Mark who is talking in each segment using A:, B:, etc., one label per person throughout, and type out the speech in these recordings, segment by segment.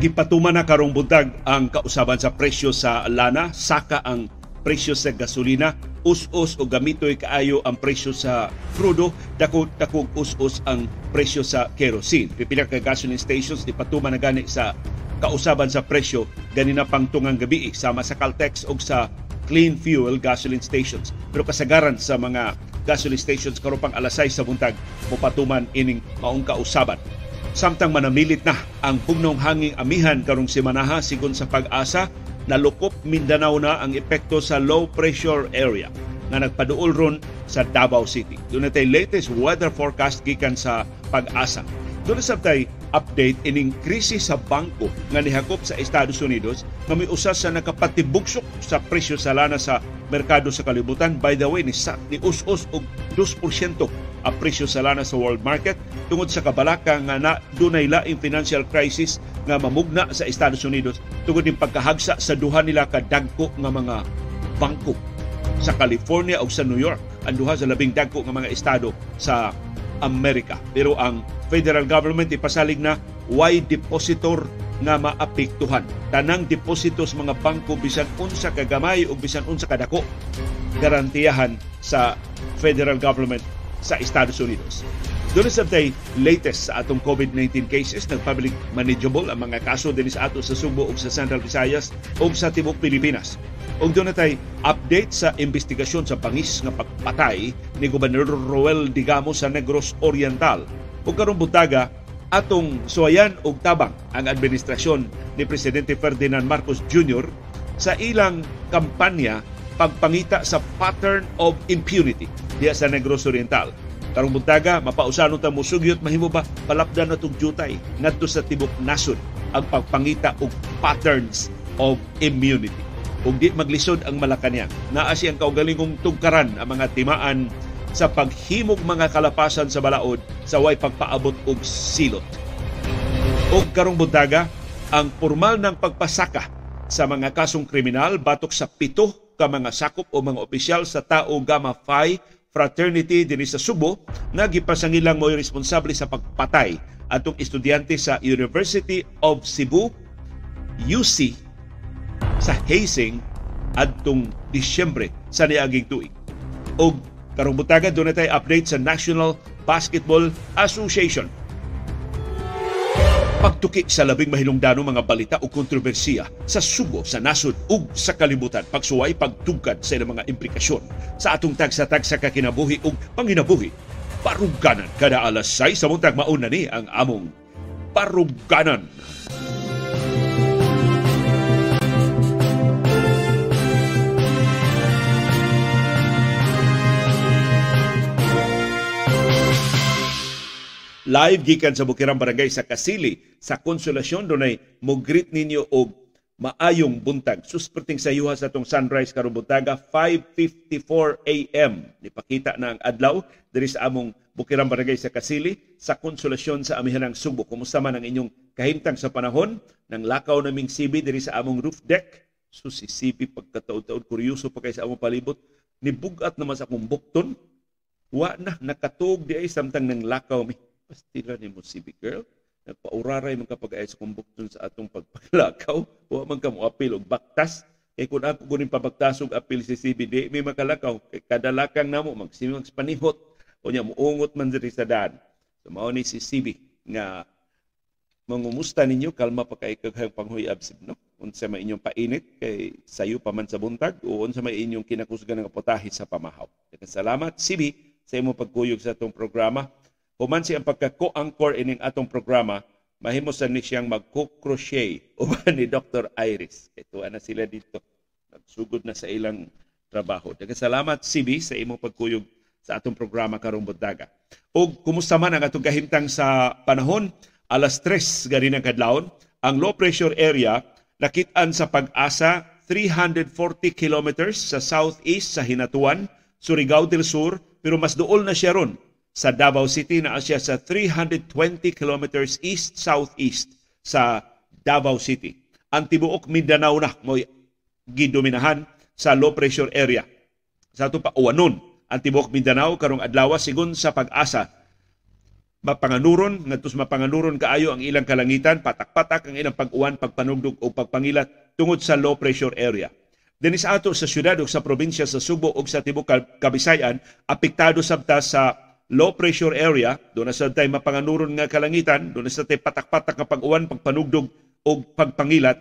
A: Gipatuman na karong buntag ang kausaban sa presyo sa lana, saka ang presyo sa gasolina, us-us o gamitoy kaayo ang presyo sa crudo, dako-dako us-us ang presyo sa kerosene. Pipila ka gasoline stations di patuman na gani sa kausaban sa presyo ganina pang tungang gabi sama sa Caltex o sa clean fuel gasoline stations. Pero kasagaran sa mga gasoline stations karon pang alasay sa buntag mupatuman ining maong kausaban samtang manamilit na ang pugnong hanging amihan karong simanaha sigon sa pag-asa nalukop Mindanao na ang epekto sa low pressure area nga nagpaduol ron sa Davao City. Doon natay latest weather forecast gikan sa pag-asa. Doon sa tay update ining krisis sa bangko nga nihakop sa Estados Unidos nga may usas sa nakapatibugsok sa presyo sa lana sa merkado sa kalibutan. By the way, ni, ni us-us og 2% ang presyo sa lana sa world market tungod sa kabalaka nga na dunay laing financial crisis nga mamugna sa Estados Unidos tungod din pagkahagsa sa duha nila ka dagko nga mga bangko sa California o sa New York ang duha sa labing dagko nga mga estado sa Amerika. Pero ang federal government ipasalig na why depositor nga maapektuhan. Tanang deposito sa mga bangko bisan unsa kagamay o bisan unsa kadako garantiyahan sa federal government sa Estados Unidos. Doon sa tay latest sa atong COVID-19 cases, nag-public manageable ang mga kaso din sa ato sa Subo ug sa Central Visayas ug sa Tibok Pilipinas. Ug doon tay update sa investigasyon sa bangis nga pagpatay ni Gobernador Roel Digamo sa Negros Oriental. Ug karong butaga, atong suwayan og tabang ang administrasyon ni Presidente Ferdinand Marcos Jr. sa ilang kampanya pagpangita sa pattern of impunity diya sa Negros Oriental. Karong buntaga, mapausanon ta mo sugyot mahimo ba palapdan na tug jutay ngadto sa tibok nasod ang pagpangita og patterns of immunity. Kung di maglisod ang Malacanang, naa siyang kaugalingong tugkaran ang mga timaan sa paghimog mga kalapasan sa balaod sa way pagpaabot og silot. Og karong buntaga, ang formal ng pagpasaka sa mga kasong kriminal batok sa pito ka mga sakop o mga opisyal sa Tao Gamma Phi fraternity dinhi sa Subo nga gipasangilang mo responsable sa pagpatay atong estudyante sa University of Cebu UC sa hazing adtong Disyembre sa niaging tuig. Og karong butagan doon tay update sa National Basketball Association pagtuki sa labing mahinungdano mga balita o kontrobersiya sa subo sa nasod ug sa kalibutan pagsuway pagtugkad sa ilang mga implikasyon sa atong tagsa-tagsa kakinabuhi ug panginabuhi paruganan. Kada alas 6 sa muntag mauna ni ang among paruganan live gikan sa Bukirang Barangay sa Kasili sa Konsolasyon dunay mo greet ninyo og maayong buntag. Susperting sa yuha sa tong sunrise karong buntaga 5:54 AM. Nipakita na ang adlaw diri sa among Bukirang Barangay sa Kasili sa Konsolasyon sa Amihanang Subo. Kumusta man ang inyong kahimtang sa panahon ng lakaw naming CB diri sa among roof deck. So si CB pagkataod-taod kuryoso pa kay sa among palibot nibugat naman sa akong bukton. Wa na nakatug di ay samtang nang lakaw mi pastila ni mo civic girl. Nagpauraray man kapag ay sa kumbukton sa atong pagpaglakaw. Wa man ka mo apil og baktas. Kay kun ako kunin pabaktasog apil si CBD may makalakaw. Kay kada lakang namo magsimang panihot unya muungot man diri sa daan. So mao ni si CB nga mangumusta ninyo kalma pa kay kaghang panghuyab no? Unsa may inyong painit kay sayo pa man sa buntag o unsa may inyong kinakusgan nga potahe sa pamahaw. Salamat CB sa imong pagkuyog sa atong programa Human siyang pagka-co-anchor ining atong programa, mahimo sa ni siyang mag-crochet uban ni Dr. Iris. Ito na sila dito. Nagsugod na sa ilang trabaho. Daga salamat CB sa imong pagkuyog sa atong programa karong buntaga. Og kumusta man ang atong kahimtang sa panahon? Alas 3 gani ng kadlawon, ang low pressure area nakitaan sa pag-asa 340 kilometers sa southeast sa Hinatuan, Surigao del Sur, pero mas duol na siya ron sa Davao City na siya sa 320 kilometers east-southeast sa Davao City. Ang tibuok Mindanao na mo gidominahan sa low pressure area. Sa ato pa uwanon, ang tibuok Mindanao karong adlaw sigon sa pag-asa mapanganuron ngadto mapanganuron kaayo ang ilang kalangitan patak-patak ang ilang pag-uwan pagpanugdog o pagpangilat tungod sa low pressure area Dinis ato sa syudad o sa probinsya sa Subo o sa Tibok Kabisayan, apektado sabta sa low pressure area, doon na sa tay mapanganuron nga kalangitan, doon na sa tay patak-patak nga pag-uwan, pagpanugdog o pagpangilat,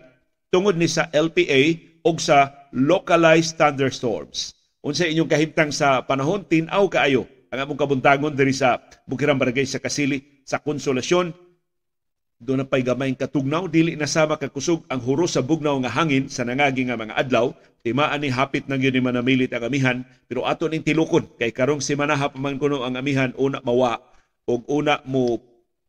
A: tungod ni sa LPA o sa localized thunderstorms. Unsa inyong kahimtang sa panahon, tinaw kaayo ang among kabuntangon diri sa Bukirang Barangay sa Kasili sa Konsolasyon, doon na pa'y gamayng katugnaw, dili na sama kakusog ang huro sa bugnaw nga hangin sa nangagi nga mga adlaw, timaan ni hapit na yun ni manamilit ang amihan, pero ato ning tilukon, kay karong si manaha man kuno ang amihan, una mawa, o una mo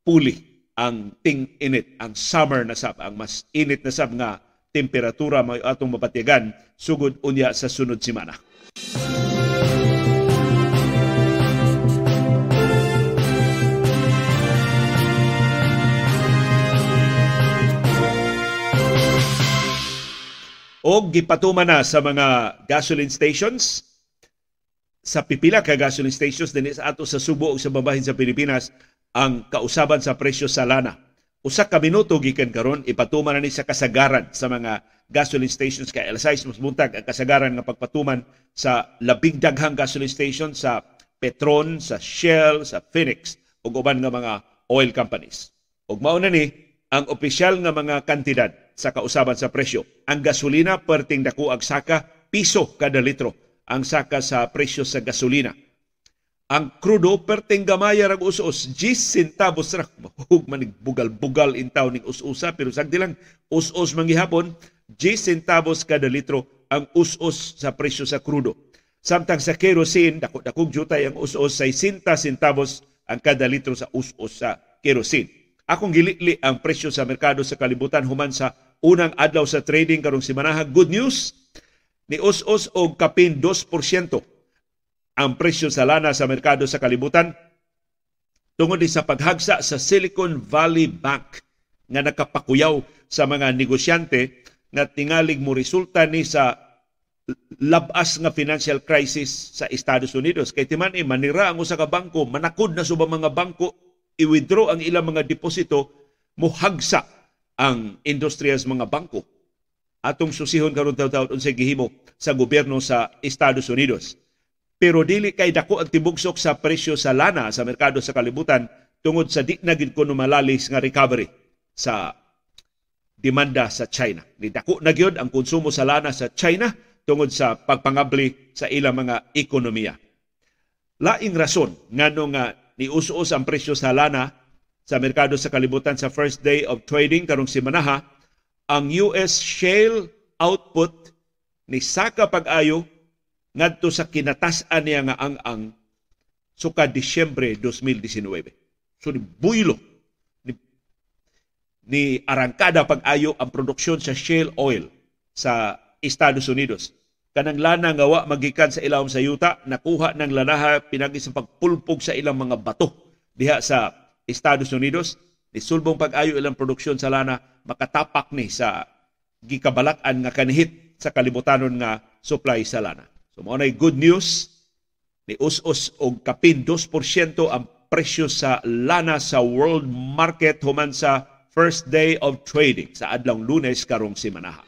A: puli ang ting init, ang summer na sab, ang mas init na sab nga temperatura may atong mapatigan, sugod unya sa sunod simana. O gipatuman na sa mga gasoline stations sa pipila ka gasoline stations dinhi sa ato sa Subo ug sa babahin sa Pilipinas ang kausaban sa presyo sa lana. Usa ka minuto gikan karon ipatuman na ni sa kasagaran sa mga gasoline stations kay 6 mas buntag ang kasagaran nga pagpatuman sa labing daghang gasoline station sa Petron, sa Shell, sa Phoenix ug uban nga mga oil companies. Ug mao na ni ang opisyal nga mga kantidad sa kausaban sa presyo. Ang gasolina perting dako ag saka piso kada litro ang saka sa presyo sa gasolina. Ang krudo perting gamaya rag us-us 10 centavos ra mahug manig bugal-bugal intaw ning us-usa pero sagdi lang us-us manggihapon 10 centavos kada litro ang us-us sa presyo sa krudo. Samtang sa kerosene dako dakog jutay ang us-us 60 centavos ang kada litro sa us-us sa kerosene. Akong gilili ang presyo sa merkado sa kalibutan human sa unang adlaw sa trading karong simanaha. Good news, ni us-us og kapin 2% ang presyo sa lana sa merkado sa kalibutan tungod sa paghagsa sa Silicon Valley Bank nga nakapakuyaw sa mga negosyante nga tingalig mo resulta ni sa labas nga financial crisis sa Estados Unidos. Kay timan eh, manira ang usa ka bangko, manakod na subang mga bangko i-withdraw ang ilang mga deposito, muhagsa ang industriya sa mga bangko. Atong susihon karon taw-taw unsay gihimo sa gobyerno sa Estados Unidos. Pero dili kay dako ang tibugsok sa presyo sa lana sa merkado sa kalibutan tungod sa di na gid kuno malalis nga recovery sa demanda sa China. Ni dako na gyud ang konsumo sa lana sa China tungod sa pagpangabli sa ilang mga ekonomiya. Laing rason ngano nga ni us-us ang presyo sa lana sa merkado sa kalibutan sa first day of trading karong simanaha, ang US shale output ni saka pag-ayo ngadto sa kinatasan niya nga ang ang suka Disyembre 2019. So ni buylo ni, ni arangkada pag-ayo ang produksyon sa shale oil sa Estados Unidos kanang lana nga wa magikan sa ilawom sa yuta nakuha ng lanaha pinagi sa pagpulpog sa ilang mga bato diha sa Estados Unidos ni sulbong pag-ayo ilang produksyon sa lana makatapak ni sa gikabalak-an nga kanihit sa kalibutanon nga supply sa lana. So mo good news ni us-us og kapin 2% ang presyo sa lana sa world market human sa first day of trading sa adlaw Lunes karong simanaha.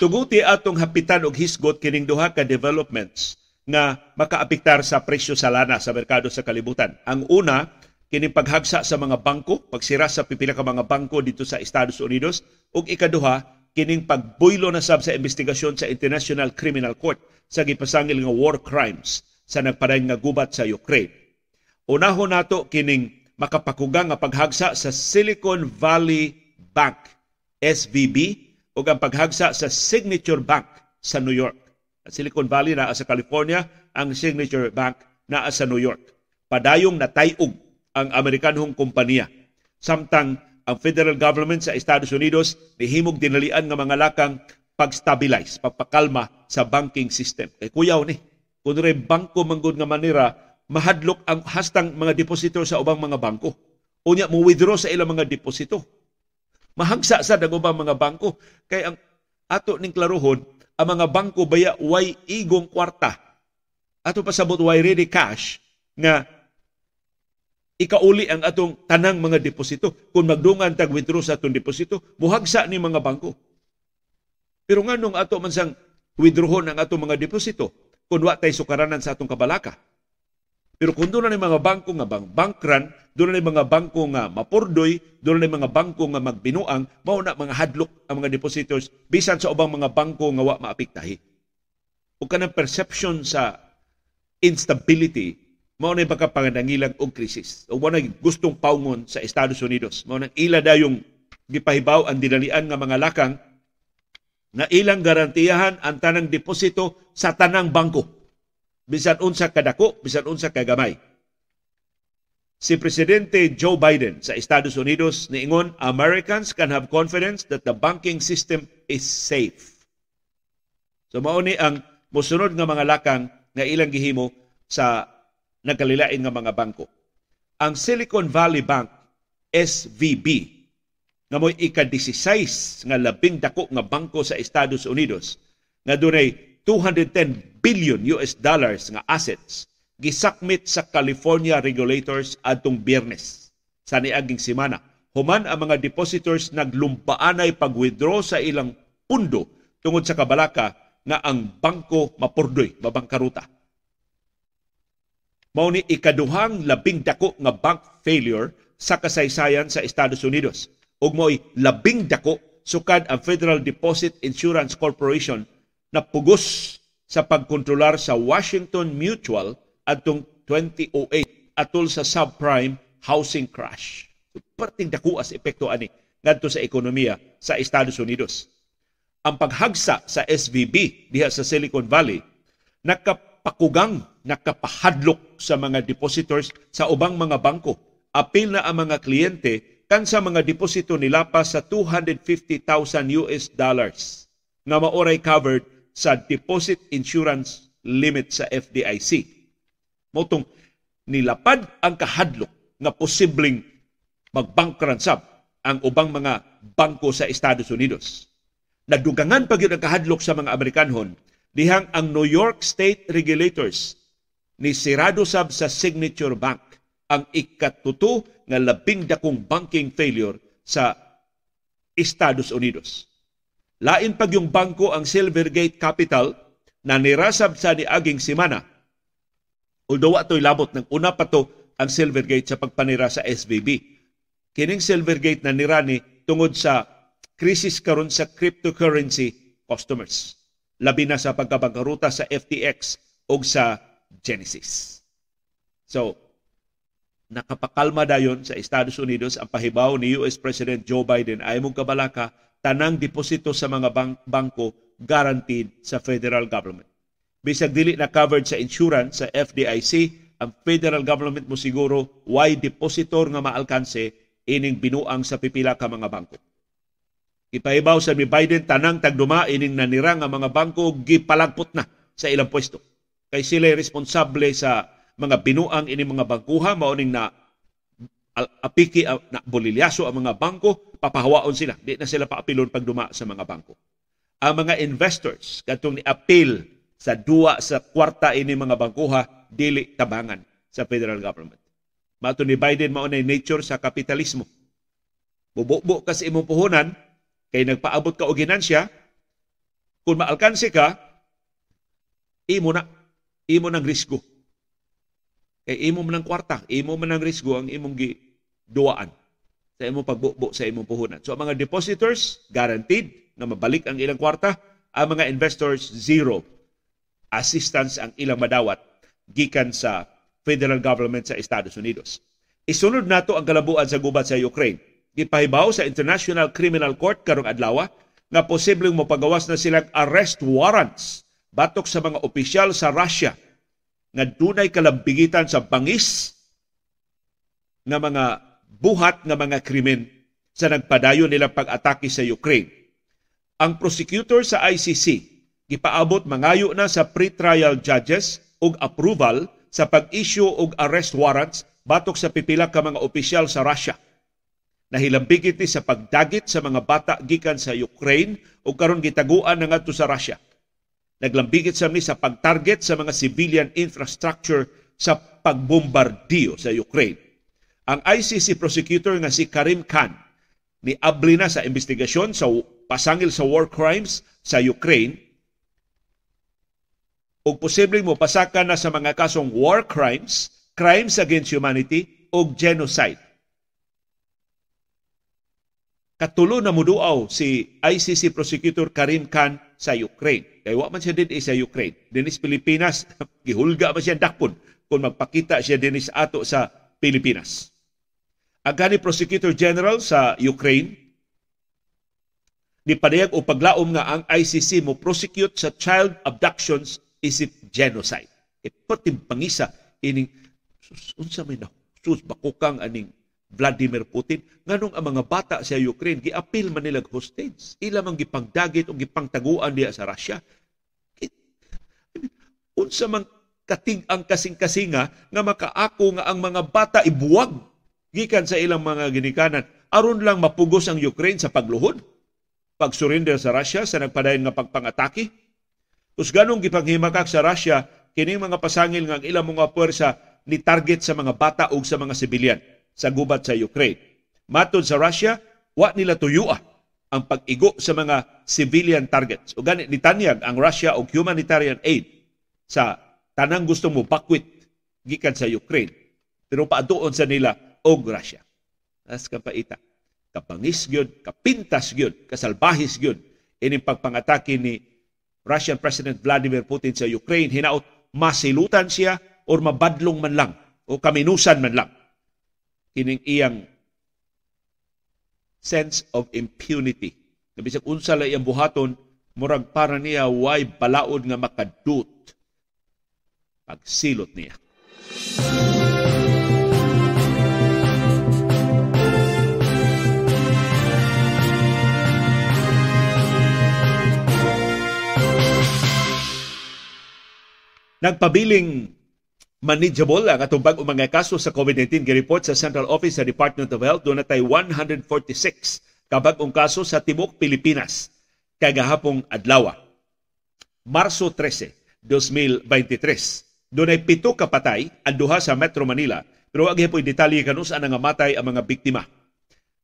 A: Tuguti atong hapitan og hisgot kining duha ka developments nga makaapektar sa presyo sa lana sa merkado sa kalibutan. Ang una, kining paghagsa sa mga bangko, pagsira sa pipila ka mga bangko dito sa Estados Unidos, ug ikaduha, kining pagbuylo na sab sa investigasyon sa International Criminal Court sa gipasangil nga war crimes sa nagpaday nga gubat sa Ukraine. Unahon nato kining makapakugang nga paghagsa sa Silicon Valley Bank, SVB, o ang paghagsa sa Signature Bank sa New York. At Silicon Valley na sa California, ang Signature Bank na sa New York. Padayong natayog ang Amerikanhong kompanya. Samtang ang federal government sa Estados Unidos nihimog dinalian nga mga lakang pag-stabilize, pagpakalma sa banking system. Kay kuyaw ni, kung rin bangko manggod nga manira, mahadlok ang hastang mga depositor sa ubang mga bangko. Unya mo withdraw sa ilang mga deposito Mahagsa sa ang ubang mga bangko kay ang ato ning klaruhon ang mga bangko baya way igong kwarta. Ato pasabot way ready cash nga ikauli ang atong tanang mga deposito. Kung magdungan tag withdraw sa atong deposito, muhagsa ni mga bangko. Pero nga nung ato man sang withdrawon ang atong mga deposito, kung wa tay sukaranan sa atong kabalaka. Pero kung doon na mga bangko nga bang bankran, doon na mga bangko nga mapurdoy, doon na mga bangko nga magbinuang, mao na mga hadlok ang mga depositors bisan sa ubang mga bangko nga wa maapektahi. O kanang perception sa instability, mao na pagkapangandangilang og krisis. O na gustong paungon sa Estados Unidos. Mao nang ila dayong gipahibaw ang dinalian nga mga lakang na ilang garantiyahan ang tanang deposito sa tanang bangko bisan unsa kadako, bisan unsa kagamay. Si Presidente Joe Biden sa Estados Unidos niingon, Americans can have confidence that the banking system is safe. So mao ni ang mosunod nga mga lakang nga ilang gihimo sa nagkalilain nga mga bangko. Ang Silicon Valley Bank SVB nga mo'y ika-16 nga labing dako nga bangko sa Estados Unidos nga dunay 210 billion US dollars nga assets gisakmit sa California regulators adtong Biyernes sa niaging semana. Human ang mga depositors naglumpaanay pag-withdraw sa ilang pundo tungod sa kabalaka nga ang bangko mapurdoy, mabangkaruta. Mao ni ikaduhang labing dako nga bank failure sa kasaysayan sa Estados Unidos. Ug mo'y labing dako sukad ang Federal Deposit Insurance Corporation na pugos sa pagkontrolar sa Washington Mutual atong 2008 atol sa subprime housing crash. Perting dako as epekto ani ngadto sa ekonomiya sa Estados Unidos. Ang paghagsa sa SVB diha sa Silicon Valley nakapakugang, nakapahadlok sa mga depositors sa ubang mga bangko. Apil na ang mga kliyente kan sa mga deposito nila pa sa 250,000 US dollars nga maoray covered sa deposit insurance limit sa FDIC. Motong nilapad ang kahadlok nga posibleng magbankruptcy ang ubang mga bangko sa Estados Unidos. Nadugangan pa ang kahadlok sa mga Amerikanhon dihang ang New York State Regulators ni sirado sab sa Signature Bank ang ikatuto nga labing dakong banking failure sa Estados Unidos. Lain pag yung bangko ang Silvergate Capital na nirasab sa niaging simana. Although ato'y labot ng una pa to ang Silvergate sa pagpanira sa SVB. Kining Silvergate na nirani tungod sa krisis karon sa cryptocurrency customers. Labi na sa pagkabangkaruta sa FTX o sa Genesis. So, nakapakalma dayon sa Estados Unidos ang pahibaw ni US President Joe Biden ay mong kabalaka tanang deposito sa mga bank- bangko guaranteed sa federal government. Bisag dili na covered sa insurance sa FDIC, ang federal government mo siguro why depositor nga maalkanse ining binuang sa pipila ka mga bangko. Ipahibaw sa ni Biden tanang tagduma ining nanira nga mga bangko gipalagpot na sa ilang pwesto. Kay sila responsable sa mga binuang ini mga bangkuha mao ning na apiki na bolilyaso ang mga bangko, papahawaon sila. Di na sila paapilon pag duma sa mga bangko. Ang mga investors, katong ni-appeal sa duwa sa kwarta ini mga bangkuha, dili tabangan sa federal government. Mato ni Biden mao nature sa kapitalismo. Bububo ka sa imong puhunan, kay nagpaabot ka og ginansya, kung maalkansi ka, imo na, imo ng risgo. Kay imo man ng kwarta, imo man ng risgo ang imong gi duwaan sa imong pagbubo sa imong puhunan. So ang mga depositors guaranteed na mabalik ang ilang kwarta, ang mga investors zero assistance ang ilang madawat gikan sa federal government sa Estados Unidos. Isunod nato ang kalabuan sa gubat sa Ukraine. Gipahibaw sa International Criminal Court karong adlaw nga posibleng mopagawas na silang arrest warrants batok sa mga opisyal sa Russia nga dunay kalambigitan sa bangis nga mga buhat nga mga krimen sa nagpadayon nilang pag-atake sa Ukraine. Ang prosecutor sa ICC gipaabot mangayo na sa pre-trial judges og approval sa pag-issue og arrest warrants batok sa pipila ka mga opisyal sa Russia Nahilambigit ni sa pagdagit sa mga bata gikan sa Ukraine o karon gitaguan na ngadto sa Russia. Naglambigit sa ni sa pagtarget sa mga civilian infrastructure sa pagbombardiyo sa Ukraine. Ang ICC prosecutor nga si Karim Khan ni abli na sa investigasyon sa pasangil sa war crimes sa Ukraine ug posibleng mo pasakan na sa mga kasong war crimes, crimes against humanity ug genocide katulo na muduaw si ICC prosecutor Karim Khan sa Ukraine. Kay wa man siya din sa Ukraine. Dinis Pilipinas, gihulga man siya dakpon kung magpakita siya din sa ato sa Pilipinas. Ang kani Prosecutor General sa Ukraine, ni padayag o paglaom nga ang ICC mo prosecute sa child abductions isip genocide. E patim pangisa ining unsa may na sus bakukang aning Vladimir Putin nganong ang mga bata sa Ukraine giapil man nila hostage. Ila man gipangdagit o gipangtaguan diya sa Russia. Unsa man kating ang kasing-kasinga nga makaako nga ang mga bata ibuwag gikan sa ilang mga ginikanan. Aron lang mapugos ang Ukraine sa pagluhod pag-surrender sa Russia sa nagpadayon nga pagpangatake. Kus ganong gipanghimakak sa Russia kining mga pasangil nga ilang mga puwersa ni target sa mga bata ug sa mga sibilyan sa gubat sa Ukraine. Matod sa Russia, wa nila tuyua ang pag-igo sa mga civilian targets. O ganit nitanyag ang Russia og humanitarian aid sa tanang gusto mo bakwit gikan sa Ukraine. Pero paaduon sa nila og Russia. As kapaita. Kapangis gyud, kapintas gyud, kasalbahis gyud ining pagpangatake ni Russian President Vladimir Putin sa Ukraine hinaot masilutan siya or mabadlong man lang o kaminusan man lang kining iyang sense of impunity. Na bisag unsa la iyang buhaton, murag para niya way balaod nga makadut pagsilot niya. Nagpabiling manageable ang atong bag mga kaso sa COVID-19 gireport sa Central Office sa Department of Health doon natay 146 kabag-ong kaso sa tibok Pilipinas kagahapong adlaw. Marso 13, 2023. Doon ay pito kapatay ang duha sa Metro Manila pero wag po detalye kanus ang matay ang mga biktima.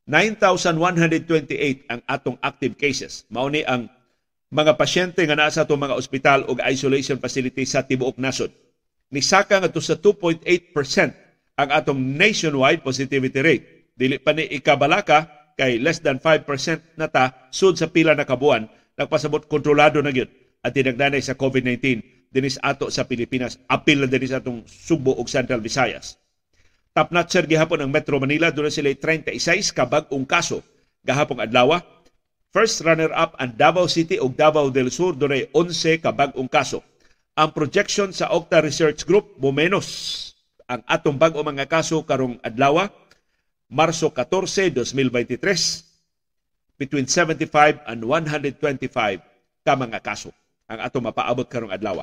A: 9,128 ang atong active cases. Mao ni ang mga pasyente nga naa sa atong mga ospital ug isolation facility sa tibuok nasod nisaka nga to sa 2.8% ang atong nationwide positivity rate. Dili pa ni ikabalaka kay less than 5% na ta sud sa pila na kabuan nagpasabot kontrolado na gyud at tinagdanay sa COVID-19 dinis ato sa Pilipinas apil na dinis atong Subo ug Central Visayas. Top notcher gihapon ang Metro Manila doon sila 36 kabag-ong kaso gahapong adlaw. First runner-up ang Davao City ug Davao del Sur doon 11 kabag-ong kaso ang projection sa Octa Research Group momenos ang atong bag-o mga kaso karong adlaw Marso 14, 2023 between 75 and 125 ka mga kaso. Ang atong mapaabot karong adlaw.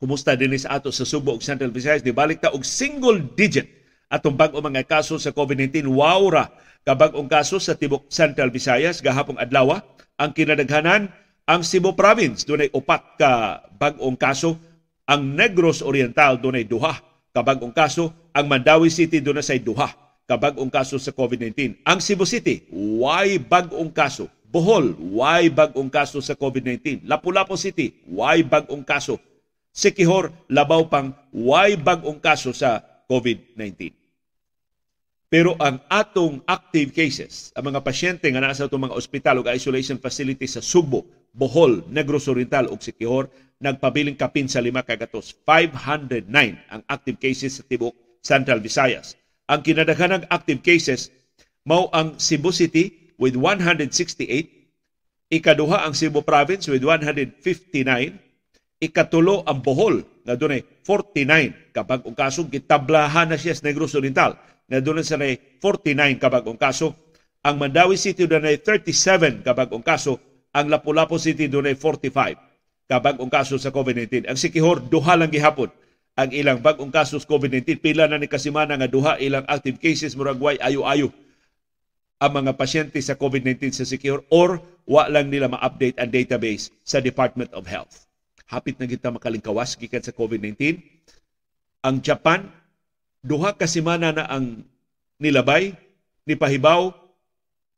A: Kumusta din sa ato sa Subo ug Central Visayas? Di balik ta og single digit atong bag-o mga kaso sa COVID-19 wow ra kabag-ong kaso sa tibok Central Visayas gahapong adlaw ang kinadaghanan ang Cebu Province dunay upat ka bag-ong kaso, ang Negros Oriental dunay duha ka bag-ong kaso, ang Mandawi City dunay say duha ka bag-ong kaso sa COVID-19. Ang Cebu City, why bag-ong kaso? Bohol, why bag-ong kaso sa COVID-19? Lapu-Lapu City, why bag-ong kaso? Sikihor, Labaw pang, why bag-ong kaso sa COVID-19? Pero ang atong active cases, ang mga pasyente nga nasa itong mga ospital o isolation facility sa Subo, Bohol, Negros Oriental ug Siquijor nagpabiling kapin sa lima kagatos. 509 ang active cases sa tibok Central Visayas. Ang kinadaghanang active cases mao ang Cebu City with 168, ikaduha ang Cebu Province with 159, ikatulo ang Bohol nga dunay 49 kabag ong kaso gitablahan na siya sa Negros Oriental nga dunay sa 49 kabag ong kaso ang Mandawi City dunay 37 kabag ong kaso ang Lapu-Lapu City dunay 45 ka bag-ong kaso sa COVID-19. Ang Sikihor duha lang gihapon ang ilang bag-ong kaso sa COVID-19. Pila na ni kasimana nga duha ilang active cases murag way ayo-ayo. ang mga pasyente sa COVID-19 sa secure or wa lang nila ma-update ang database sa Department of Health. Hapit na kita makalingkawas gikan sa COVID-19. Ang Japan, duha ka semana na ang nilabay, ni Pahibaw.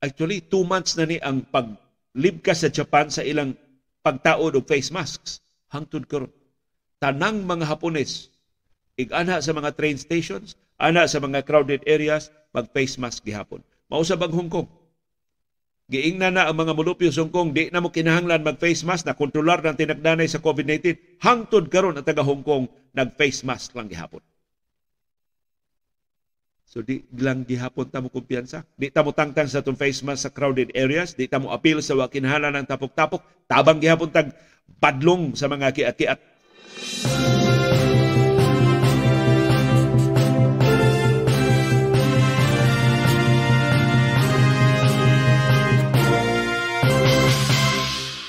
A: Actually, two months na ni ang paglibkas sa Japan sa ilang pagtaod og face masks. Hangtod karon. Tanang mga Hapones, igana sa mga train stations, ana sa mga crowded areas, mag face mask gihapon Mausab ang Hong Kong. Giingna na ang mga mulupyo sa Hong Kong, di na mo kinahanglan mag-face mask na kontrolar ng tinagdanay sa COVID-19. Hangtod karon ang taga Hong Kong nag-face mask lang gihapon. So di lang gihapon ta mo kumpiyansa. Di ta mo tangtang sa itong face mask sa crowded areas. Di ta mo appeal sa wakinhala ng tapok-tapok. Tabang gihapon tag padlong sa mga kiat-kiat.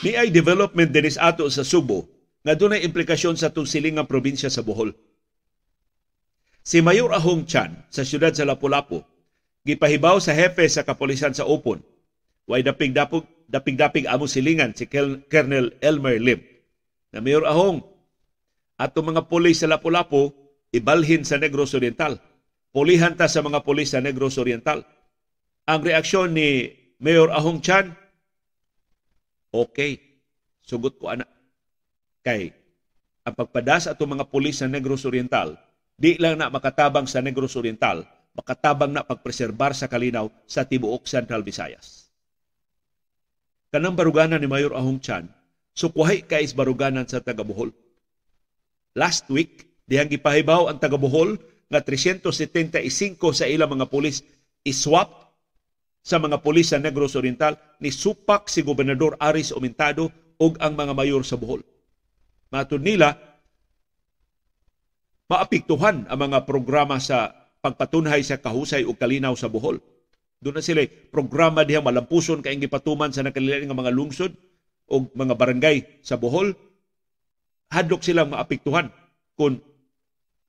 A: Ni ay development dinis ato sa Subo nga dunay implikasyon sa tung silingang probinsya sa Bohol. Si Mayor Ahong Chan sa siyudad sa Lapu-Lapu gipahibaw sa hepe sa kapulisan sa Upon. Way dapig-dapig dapig-dapig amo silingan si Colonel Elmer Lim. Na Mayor Ahong ato mga pulis sa Lapu-Lapu ibalhin sa Negros Oriental. Pulihan ta sa mga pulis sa Negros Oriental. Ang reaksyon ni Mayor Ahong Chan, okay, sugot ko ana. Kay, ang pagpadas ato mga pulis sa Negros Oriental, di lang na makatabang sa Negros Oriental, makatabang na pagpreserbar sa kalinaw sa tibuok Central Visayas. Kanang baruganan ni Mayor Ahong Chan, sukwahay kay baruganan sa taga. Last week, dihang gipahibaw ang taga nga 375 sa ilang mga pulis iswap sa mga pulis sa Negros Oriental ni supak si Gobernador Aris Omintado ug ang mga mayor sa Bohol. Matod nila, maapiktuhan ang mga programa sa pagpatunhay sa kahusay ug kalinaw sa Bohol. Doon na sila programa diha malampuson kay gipatuman sa nakalilain nga mga lungsod o mga barangay sa Bohol. Hadlok silang maapiktuhan kung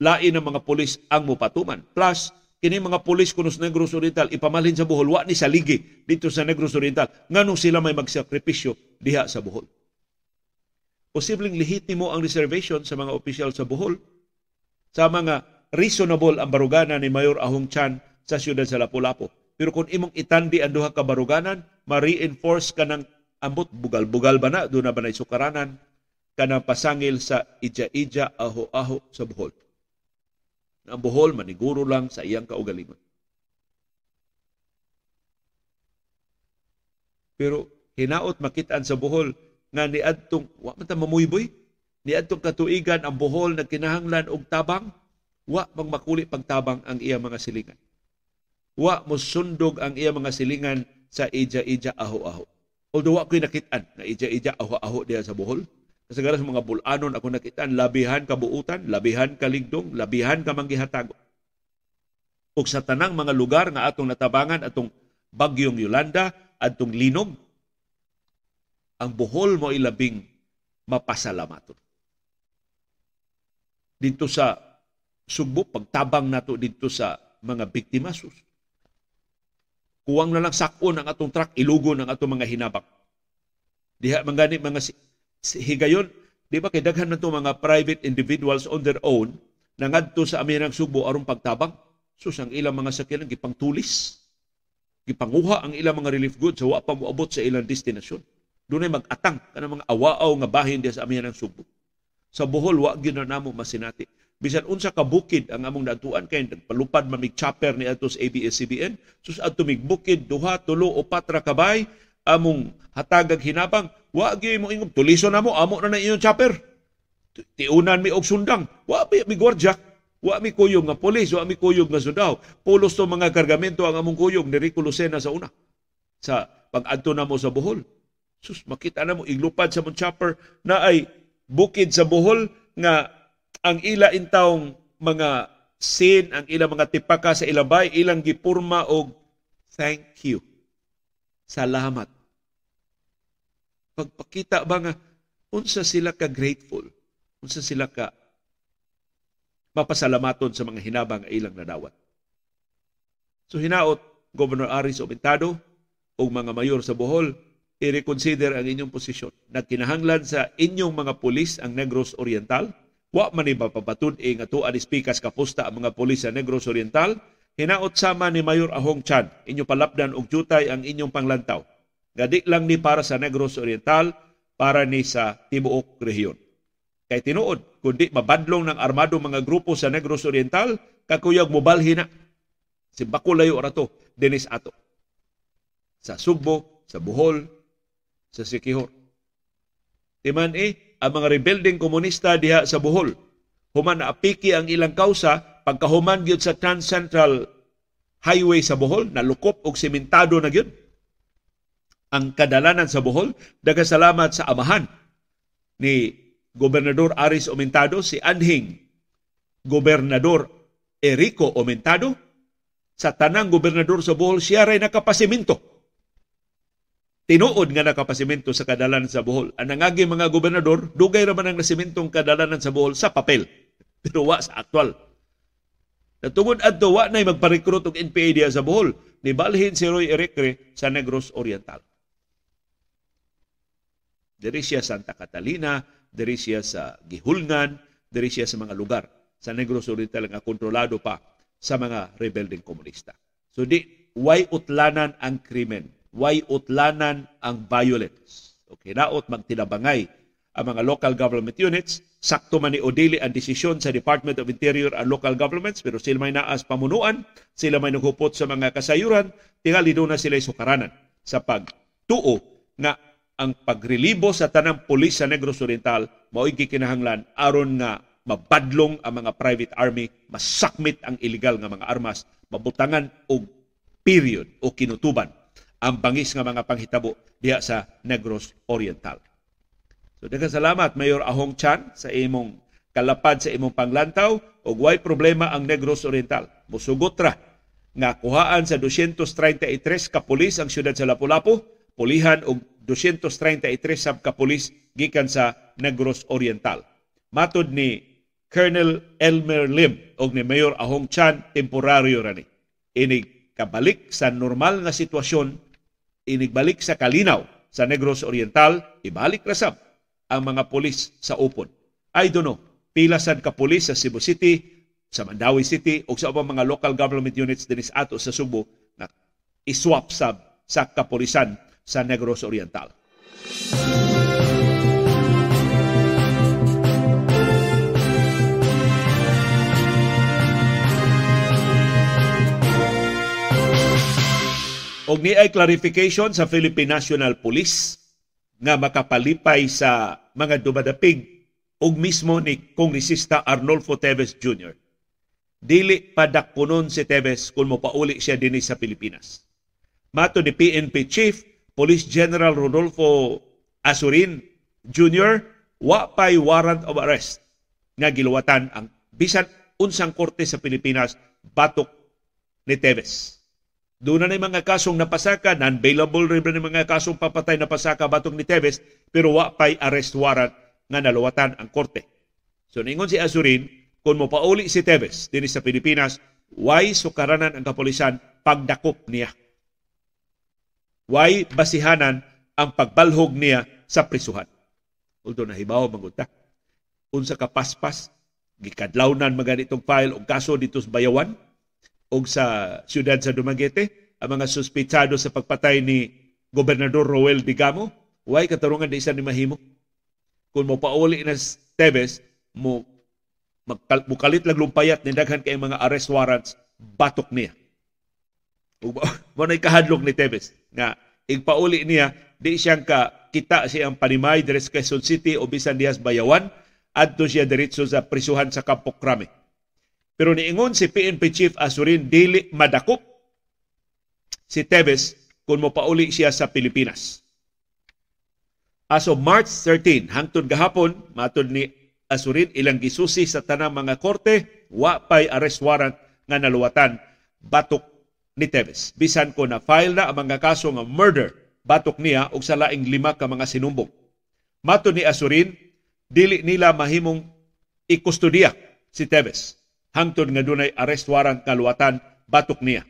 A: lain ng mga pulis ang mupatuman. Plus, kini mga pulis kuno sa Negros Oriental ipamalhin sa Bohol wa ni saligi dito sa Negros Oriental nganong sila may magsakripisyo diha sa Bohol posibleng lehitimo ang reservation sa mga opisyal sa Bohol sa mga reasonable ang barugana ni Mayor Ahong Chan sa siyudad sa Lapu-Lapu. Pero kung imong itandi ang duha ka baruganan ma-reinforce ka ng ambot. Bugal-bugal ba na? Doon na ba na isukaranan? Kanang pasangil sa ija-ija aho-aho sa Bohol. Ang Bohol maniguro lang sa iyang kaugalingon. Pero hinaot makitaan sa Bohol nga niadtong wa man ta mamuyboy niadtong katuigan ang Bohol nagkinahanglan og tabang wa mang makuli pagtabang ang iya mga silingan. Wa mo sundog ang iya mga silingan sa ija-ija aho-aho. Although wa ko'y nakitaan na ija-ija aho-aho diya sa Bohol, Kasagaran sa mga bulanon ako nakitaan, labihan kabuutan, labihan kaligdong, labihan kamanggihatago. Ug sa tanang mga lugar nga atong natabangan atong bagyong Yolanda, atong linog, ang buhol mo ilabing mapasalamaton. Dito sa Sugbo, pagtabang nato dito sa mga biktima, sus. Kuwang na lang sakon ang atong truck, ilugo ng atong mga hinabak. Diha mangani mga higayon, di ba kay daghan man mga private individuals on their own na ngadto sa aminang Subo aron pagtabang. Sus ang ilang mga sakyanan gipangtulis. Gipanguha ang ilang mga relief goods sa wa pa moabot sa ilang destinasyon. Dunay mag-atang kanang mga awaaw nga bahin diya sa aminang Subo. Sa Bohol wa gyud na namo masinati. Bisan unsa ka bukid ang among datuan kay palupad mamig chopper ni atos ABS-CBN sus adto mig bukid duha tulo o patra kabay among hatagag hinabang Wa gyud mo ingom tuliso na mo amo na na inyong chopper. Tiunan mi og sundang. Wa mi, gwardya. Wa mi kuyog nga pulis, wa mi kuyog nga sundao. Pulos to mga kargamento ang among kuyog ni Rico Lucena sa una. Sa pag-adto na mo sa Bohol. Sus, makita na mo iglupad sa mong chopper na ay bukid sa Bohol nga ang ila intawng mga sin, ang ilang mga tipaka sa ilabay, ilang gipurma og thank you. Salamat pagpakita ba nga unsa sila ka grateful, unsa sila ka mapasalamaton sa mga hinabang ilang nadawat. So hinaot Governor Aris Obintado o mga mayor sa Bohol, i-reconsider ang inyong posisyon. Nagkinahanglan sa inyong mga pulis ang Negros Oriental. Wa man iba papatud e nga tuan ispikas kapusta ang mga pulis sa Negros Oriental. Hinaot sama ni Mayor Ahong Chan, inyo palapdan og jutay ang inyong panglantaw. Gadi lang ni para sa Negros Oriental, para ni sa tibuok rehiyon. Kay tinuod, kundi mabadlong ng armado mga grupo sa Negros Oriental, kakuyag mobalhin na. Si Bakulayo Orato, Dennis Ato. Sa Sugbo, sa Bohol, sa Sikihor. Timan eh, ang mga rebelding komunista diha sa Bohol, human apiki ang ilang kausa, pagkahuman gyud sa Trans Central Highway sa Bohol, nalukop og sementado na gyud ang kadalanan sa Bohol. Dagasalamat sa amahan ni Gobernador Aris Omentado, si Anhing Gobernador Erico Omentado, sa tanang gobernador sa Bohol, siya rin nakapasimento. Tinuod nga nakapasimento sa kadalanan sa Bohol. Ang nangagi mga gobernador, dugay raman ang nasimintong kadalanan sa Bohol sa papel. Pero wa sa aktual. Natungod adto wa nay magparekrut og NPA diya sa Bohol. Nibalhin si Roy Erecre sa Negros Oriental. Diri siya Santa Catalina, diri siya sa Gihulngan, diri siya sa mga lugar sa Negros Oriental nga kontrolado pa sa mga rebelding komunista. So di why utlanan ang krimen, why utlanan ang violence. Okay, naot magtinabangay ang mga local government units, sakto man ni Odili ang desisyon sa Department of Interior and Local Governments, pero sila may naas pamunuan, sila may naghupot sa mga kasayuran, tingali doon na sila sukaranan sa pagtuo nga ang pagrelibo sa tanang pulis sa Negros Oriental mao'y gikinahanglan aron nga mabadlong ang mga private army, masakmit ang illegal nga mga armas, mabutangan og period o kinutuban ang bangis nga mga panghitabo diha sa Negros Oriental. So daghang salamat Mayor Ahong Chan sa imong kalapad sa imong panglantaw ug way problema ang Negros Oriental. Musugot ra nga kuhaan sa 233 ka pulis ang siyudad sa Lapu-Lapu, pulihan og 233 sab ka pulis gikan sa Negros Oriental. Matod ni Colonel Elmer Lim o ni Mayor Ahong Chan, temporaryo rani. Inig kabalik sa normal nga sitwasyon, inigbalik sa kalinaw sa Negros Oriental, ibalik rasab ang mga pulis sa upon. I don't know, pila sad ka pulis sa Cebu City, sa Mandawi City, o sa ubang mga local government units dinis ato sa Subo na iswap sab sa kapulisan sa Negros Oriental. Og ni ay clarification sa Philippine National Police nga makapalipay sa mga dumadapig og mismo ni Kongresista Arnolfo Teves Jr. Dili padakpunon si Teves kung mopauli siya dinhi sa Pilipinas. Mato ni PNP Chief Police General Rodolfo Asurin Jr. wa pay warrant of arrest nga giluwatan ang bisan unsang korte sa Pilipinas batok ni Teves. Doon na mga kasong napasaka, non-bailable rin na mga kasong papatay na pasaka batok ni Teves, pero wa pay arrest warrant nga naluwatan ang korte. So ningon si Asurin, kung mo pauli si Teves din sa Pilipinas, why sukaranan ang kapulisan pagdakop niya Way basihanan ang pagbalhog niya sa prisuhan. Although nahibaw magunta. Unsa ka paspas, gikadlawnan maganitong file og kaso dito sa Bayawan o sa siyudad sa Dumaguete, ang mga suspitsado sa pagpatay ni Gobernador Roel Digamo, way katarungan di isa ni mahimo. Kung mo pauli na Teves, mo mukalit lang lumpayat ni daghan kay mga arrest warrants batok niya mo na kahadlok ni Tevez nga igpauli niya di siyang ka kita siyang panimay dire sa Quezon City o bisan dihas Bayawan adto siya diretso sa prisuhan sa Campo Crame. Pero niingon si PNP Chief Asurin dili madakop si Tevez kung mo pauli siya sa Pilipinas. As of March 13, hangtod gahapon, matod ni Asurin ilang gisusi sa tanang mga korte, wa pay arrest warrant nga naluwatan batok ni Teves. Bisan ko na file na ang mga kaso nga murder batok niya og sa laing lima ka mga sinumbong. Mato ni Asurin, dili nila mahimong ikustudiya si Teves hangtod nga dunay arrest warrant kaluwatan batok niya.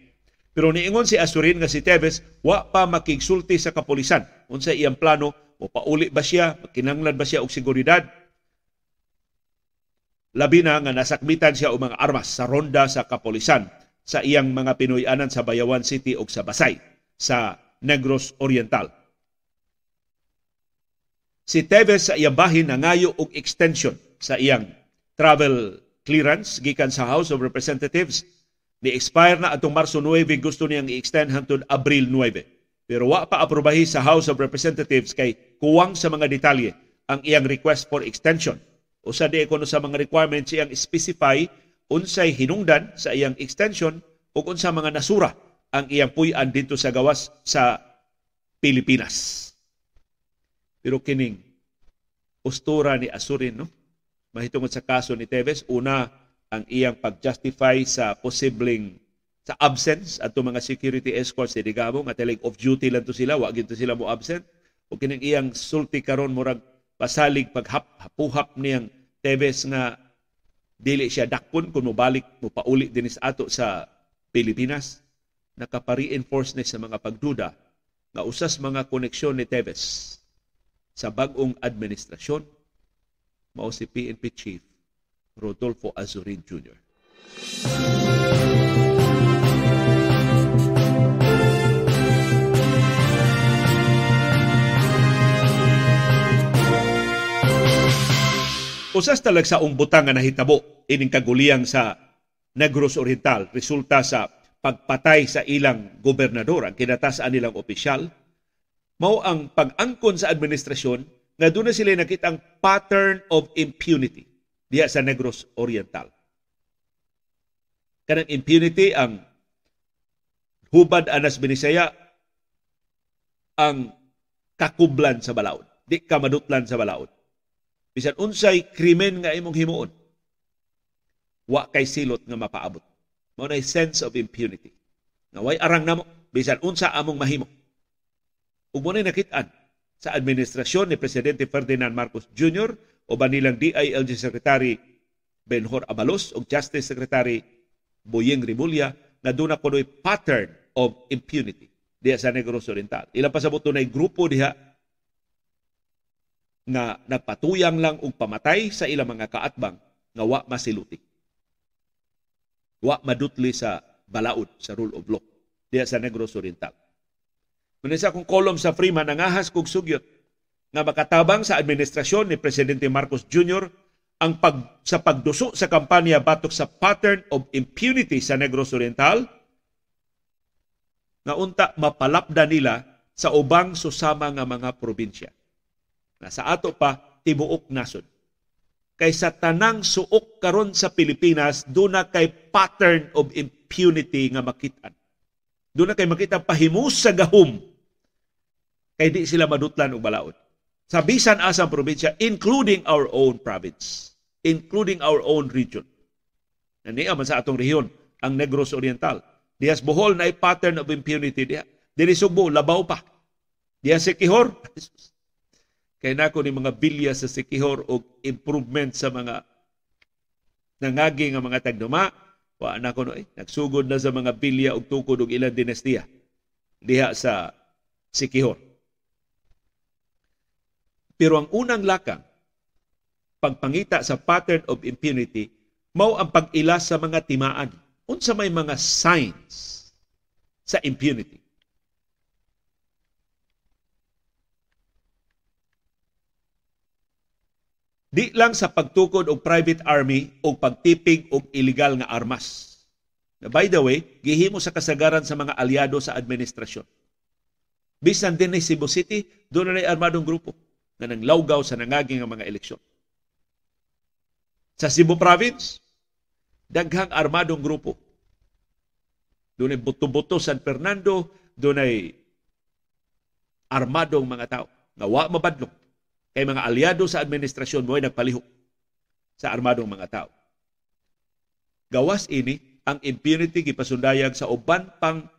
A: Pero niingon si Asurin nga si Teves, wa pa makigsulti sa kapulisan. Unsa iyang plano, o pauli ba siya, kinanglan ba siya og seguridad? Labi na nga nasakmitan siya og mga armas sa ronda sa kapulisan sa iyang mga Pinoyanan sa Bayawan City ug sa Basay sa Negros Oriental. Si Teves sa iyang bahin nangayo og extension sa iyang travel clearance gikan sa House of Representatives ni-expire na atong Marso 9 gusto niyang i-extend hangtod Abril 9. Pero wa pa aprobahi sa House of Representatives kay kuwang sa mga detalye ang iyang request for extension. Usa di kuno sa mga requirements iyang specify unsay hinungdan sa iyang extension ug unsa mga nasura ang iyang puy-an dito sa gawas sa Pilipinas. Pero kining ustura ni Asurin no mahitungod sa kaso ni Teves una ang iyang pag-justify sa posibleng sa absence at mga security escorts sa Digamo nga talig off duty lang to sila wa gyud sila mo absent. O kining iyang sulti karon murag pasalig paghap hapuhap niyang Teves nga dili siya dakpon kung mobalik mo pauli din sa ato sa Pilipinas. Nakapa-reinforce ni sa mga pagduda nga usas mga koneksyon ni Teves sa bagong administrasyon mao si PNP chief Rodolfo Azurin Jr. Usas talag sa umbutang nga nahitabo ining kaguliyang sa Negros Oriental resulta sa pagpatay sa ilang gobernador ang kinatasaan nilang opisyal mao ang pag-angkon sa administrasyon nga doon na sila nakitang pattern of impunity diya sa Negros Oriental. Kanang impunity ang hubad anas binisaya ang kakublan sa balaod. Di ka madutlan sa balaod. Bisan unsay krimen nga imong himuon, wa kay silot nga mapaabot. Mao na sense of impunity. Nga way arang namo bisan unsa among mahimo. Ug mo nakitaan sa administrasyon ni Presidente Ferdinand Marcos Jr o nilang DILG Secretary Benhor Abalos o Justice Secretary Boyeng Rimulya na doon na kuno'y pattern of impunity diya sa Negros Oriental. Ilang pasabot na grupo diha nga nagpatuyang lang og pamatay sa ilang mga kaatbang nga wa masiluti. Wa madutli sa balaod sa rule of law diya sa Negros Oriental. Kung sa akong kolom sa Freeman, nangahas kog sugyot nga makatabang sa administrasyon ni Presidente Marcos Jr. ang pag, sa pagduso sa kampanya batok sa pattern of impunity sa Negros Oriental nga unta mapalapda nila sa ubang susama nga mga probinsya. Na sa ato pa tibuok nasod. Kay sa tanang suok karon sa Pilipinas, doon na kay pattern of impunity nga makitaan. Doon na kay makita pahimus sa gahom kay di sila madutlan og balaod sa bisan asang probinsya, including our own province, including our own region. Naniya man sa atong rehiyon, ang Negros Oriental. Diyas Bohol na pattern of impunity diya. Dili Sugbo, labaw pa. Diya Sikihor, kay nako ni mga bilya sa Sikihor og improvement sa mga nangagi nga mga tagduma, wa na ko eh, nagsugod na sa mga bilya og tukod og ilang dinastiya diha sa Sikihor. Pero ang unang lakang, pagpangita sa pattern of impunity, mao ang pag-ila sa mga timaan. Unsa may mga signs sa impunity. Di lang sa pagtukod og private army o pagtipig og illegal nga armas. Na by the way, gihimo sa kasagaran sa mga aliado sa administrasyon. Bisan din ni Cebu City, doon na armadong grupo na nanglawgaw sa nangaging nga mga eleksyon. Sa Cebu Province, daghang armadong grupo. Doon ay buto-buto San Fernando, doon ay armadong mga tao. Nga wa mabadlong. Kay mga aliado sa administrasyon mo ay nagpalihok sa armadong mga tao. Gawas ini ang impunity gipasundayag sa uban pang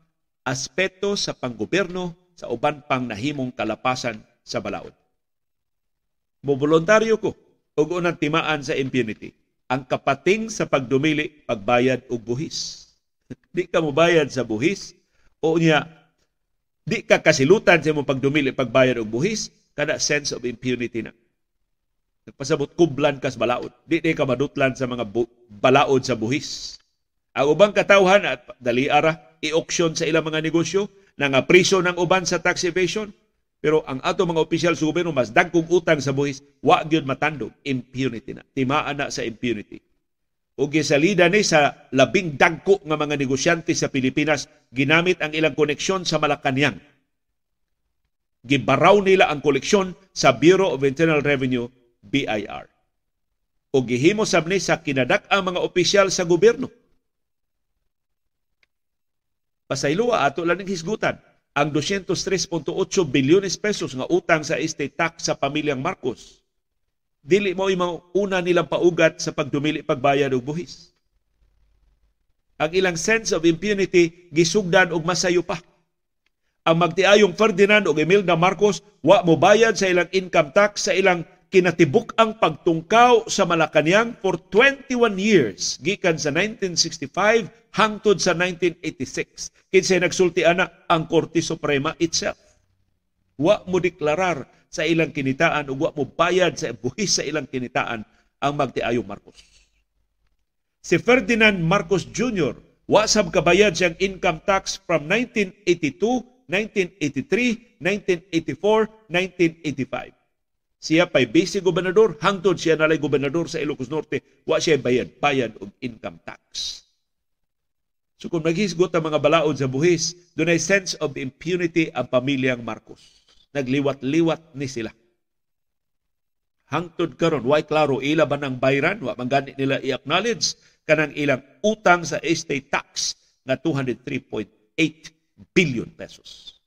A: aspeto sa panggobyerno sa uban pang nahimong kalapasan sa balaod mo voluntaryo ko ug unang timaan sa impunity. Ang kapating sa pagdumili, pagbayad og buhis. Di ka mo bayad sa buhis, O niya, di ka kasilutan sa imong pagdumili pagbayad og buhis, kada sense of impunity na. Nagpasabot kublan kas balaod. Di di ka madutlan sa mga bu- balaod sa buhis. Ang ubang katawhan at dali ara i-auction sa ilang mga negosyo, nang priso ng uban sa tax evasion, pero ang ato mga opisyal sa gobyerno mas dagkong utang sa buhis, wa gyud matandog impunity na. Timaan na sa impunity. O gisalida ni sa labing dagko nga mga negosyante sa Pilipinas ginamit ang ilang koneksyon sa Malacañang. Gibaraw nila ang koleksyon sa Bureau of Internal Revenue BIR. O gihimo sab ni sa kinadak ang mga opisyal sa gobyerno Pasaylua ato lang ng hisgutan ang 203.8 bilyones pesos nga utang sa estate tax sa pamilyang Marcos. Dili mo imong una nilang paugat sa pagdumili pagbayad og buhis. Ang ilang sense of impunity gisugdan og masayo pa. Ang magtiayong Ferdinand ug Imelda Marcos wa mo bayad sa ilang income tax sa ilang kinatibuk ang pagtungkaw sa Malacanang for 21 years gikan sa 1965 hangtod sa 1986 kinsay nagsulti ana ang Korte Suprema itself. Wa mo deklarar sa ilang kinitaan ug wa mo bayad sa buhis sa ilang kinitaan ang magtiayo Marcos. Si Ferdinand Marcos Jr. wa sab kabayad siyang income tax from 1982 1983, 1984, 1985 siya pa'y basic gobernador, hangtod siya nalay gobernador sa Ilocos Norte, wa siya bayad, bayad og income tax. So kung naghisgot ang mga balaod sa buhis, doon ay sense of impunity ang pamilyang Marcos. Nagliwat-liwat ni sila. Hangtod karon, why klaro, ila ba ng bayran? Wa man gani nila i-acknowledge kanang ilang utang sa estate tax na 203.8 billion pesos.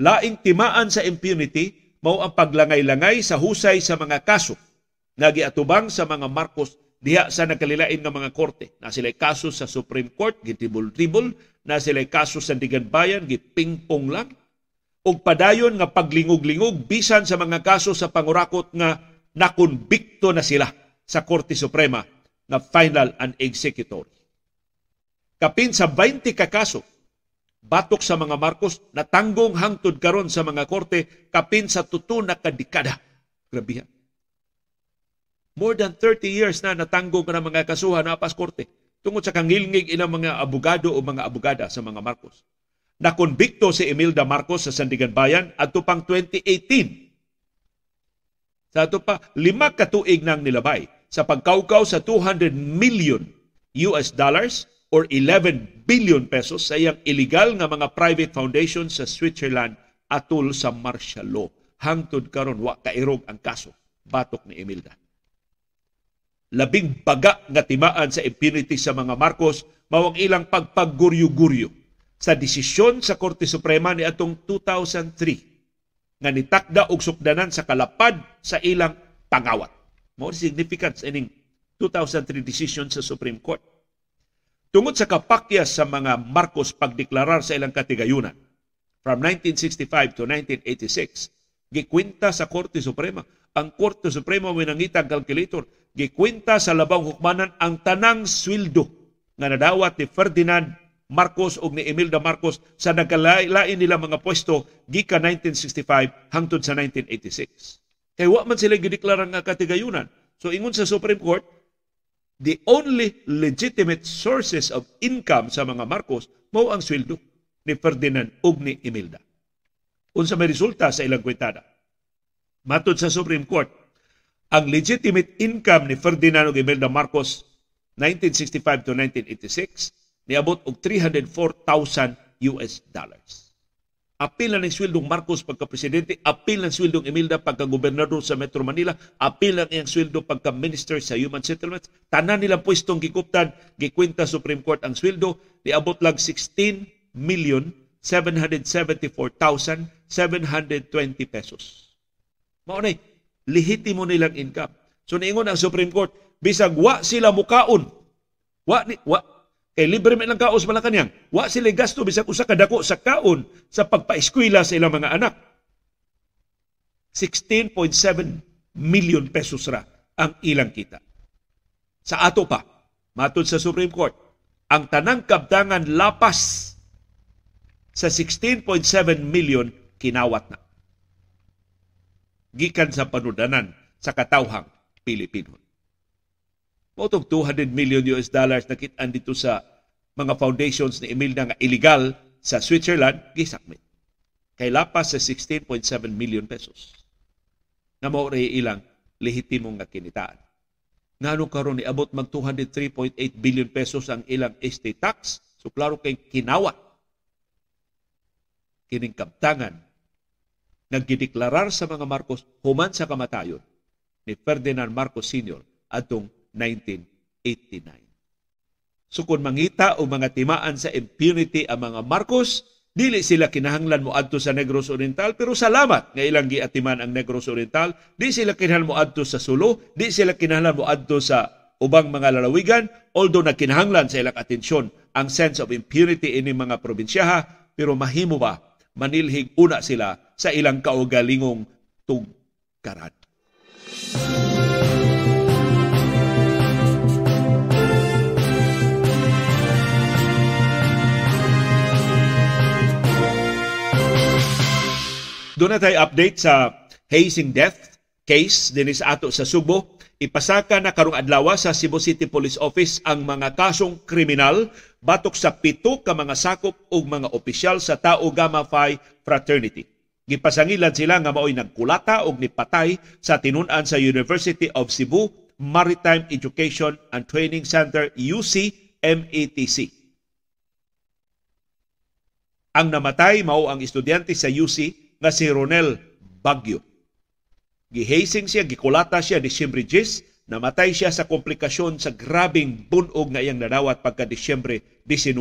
A: Laing timaan sa impunity, mao ang paglangay-langay sa husay sa mga kaso nga giatubang sa mga Marcos diha sa nagkalilain nga mga korte. Na sila kaso sa Supreme Court, gitibol-tibol, na sila kaso sa Digan Bayan, gipingpong lang, ug padayon nga paglingog-lingog bisan sa mga kaso sa pangurakot nga nakonbikto na sila sa Korte Suprema na final and executory. Kapin sa 20 ka kaso batok sa mga Marcos natanggong hangtod karon sa mga korte kapin sa tuto na kadikada. Grabe More than 30 years na natanggong na mga kasuhan na pas korte tungod sa kangilngig ilang mga abogado o mga abogada sa mga Marcos. Nakonbikto si Emilda Marcos sa Sandigan Bayan adto pang 2018. Sa ato pa, lima katuig nang nilabay sa pagkaukaw sa 200 million US dollars or 11 billion pesos sa iyang illegal nga mga private foundation sa Switzerland atul sa martial law. Hangtod karon wa kairog ang kaso batok ni Emilda. Labing baga nga timaan sa impunity sa mga Marcos mao ang ilang pagpagguryo-guryo sa desisyon sa Korte Suprema ni atong 2003 nga nitakda og sukdanan sa kalapad sa ilang pangawat. Mao significance ining 2003 decision sa Supreme Court Tungod sa kapakyas sa mga Marcos pagdeklarar sa ilang katigayunan from 1965 to 1986, gikwenta sa Korte Suprema. Ang Korte Suprema winangitang calculator, gikwenta sa labang hukmanan ang tanang sweldo nga nadawat ni Ferdinand Marcos ug ni Emilda Marcos sa nagkalain nila mga pwesto gika 1965 hangtod sa 1986. Kay wa man sila gideklara nga katigayunan. So ingon sa Supreme Court, the only legitimate sources of income sa mga Marcos mao ang sweldo ni Ferdinand ug ni Imelda. Unsa may resulta sa ilang kwentada? Matod sa Supreme Court, ang legitimate income ni Ferdinand ug Imelda Marcos 1965 to 1986 niabot og 304,000 US dollars. Apil na ng sweldong Marcos pagka-presidente, apil ng sweldong Emilda pagka-gobernador sa Metro Manila, apil ng iyang sweldo pagka-minister sa Human Settlements. Tanan nilang pwestong gikuptan, gikwenta Supreme Court ang sweldo, niabot lang 16 million 774,720 pesos. Mao na lehitimo nilang income. So niingon ang Supreme Court, bisag wa sila mukaon, wa, ni, wa Kay libre man lang kaos Malacanang. Wa sila gasto bisag usa ka dako sa kaon sa pagpaeskwela sa ilang mga anak. 16.7 million pesos ra ang ilang kita. Sa ato pa, matod sa Supreme Court, ang tanang kabtangan lapas sa 16.7 million kinawat na. Gikan sa panudanan sa katawhang Pilipino. Motong 200 million US dollars na kitaan dito sa mga foundations ni Emil na nga illegal sa Switzerland, gisakmit. Kay lapas sa 16.7 million pesos. Nga mo ilang lehitimong nga kinitaan. Ngano karon ni abot mag 203.8 billion pesos ang ilang estate tax. So klaro kay kinawat kining kabtangan naggideklarar sa mga Marcos human sa kamatayon ni Ferdinand Marcos Sr. atong 1989. So mangita o mga timaan sa impunity ang mga Marcos, dili sila kinahanglan mo adto sa Negros Oriental pero salamat nga ilang giatiman ang Negros Oriental di sila kinahanglan mo adto sa Sulu di sila kinahanglan mo adto sa ubang mga lalawigan although nagkinahanglan sa ilang atensyon ang sense of impunity ini mga probinsyaha pero mahimo ba manilhig una sila sa ilang kaugalingong tugkaran. Doon na tayo update sa hazing death case din sa ato sa Subo. Ipasaka na karong adlaw sa Cebu City Police Office ang mga kasong kriminal batok sa pito ka mga sakop ug mga opisyal sa Tao Gamma Phi Fraternity. Gipasangilan sila nga maoy nagkulata og nipatay sa tinun-an sa University of Cebu Maritime Education and Training Center UC METC. Ang namatay mao ang estudyante sa UC nga si Ronel Bagyo Gihasing siya, gikulata siya Disyembre 10, namatay siya sa komplikasyon sa grabing bunog nga iyang nadawat pagka Disyembre 19.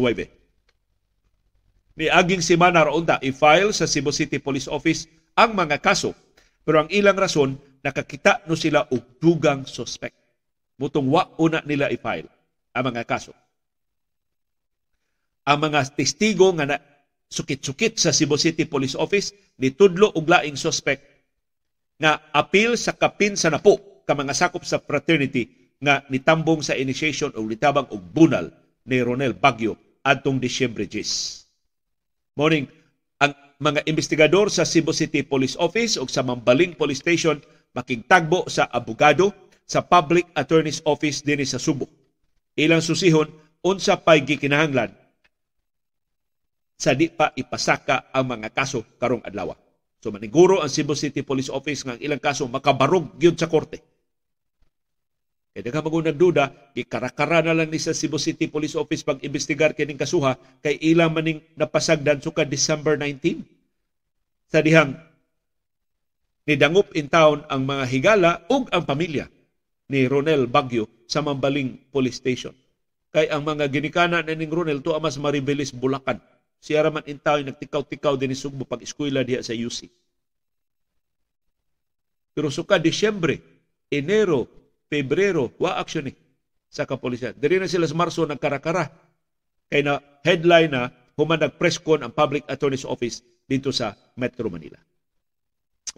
A: Ni aging semana raunta i-file sa Cebu City Police Office ang mga kaso pero ang ilang rason nakakita no sila og dugang suspect. Mutong wa una nila i-file ang mga kaso. Ang mga testigo nga na sukit-sukit sa Cebu City Police Office ni tudlo og laing suspect nga apil sa kapin sa napo ka mga sakop sa fraternity nga nitambong sa initiation o nitabang og bunal ni Ronel Bagyo adtong Disyembre 10. Morning, ang mga investigador sa Cebu City Police Office o sa Mambaling Police Station makigtagbo sa abogado sa Public Attorney's Office dinhi sa Subo. Ilang susihon unsa pay gikinahanglan sa di pa ipasaka ang mga kaso karong adlaw. So maniguro ang Cebu City Police Office nga ilang kaso makabarog gyud sa korte. Kaya ka magun nagduda, ikarakara na lang ni sa Cebu City Police Office pag investigar kining kasuha kay ilang maning napasagdan suka December 19. Sa dihang nidangup in town ang mga higala ug ang pamilya ni Ronel Bagyo sa Mambaling Police Station. Kay ang mga ginikana ni Ronel to amas maribelis Bulacan Siya raman intaw nagtikaw-tikaw din Sugbo pag eskwela diha sa UC. Pero suka Disyembre, Enero, Pebrero, wa aksyon ni sa kapulisan. Diri na sila sa Marso nagkarakara. Kay na headline na human nag-press ang Public Attorney's Office dito sa Metro Manila.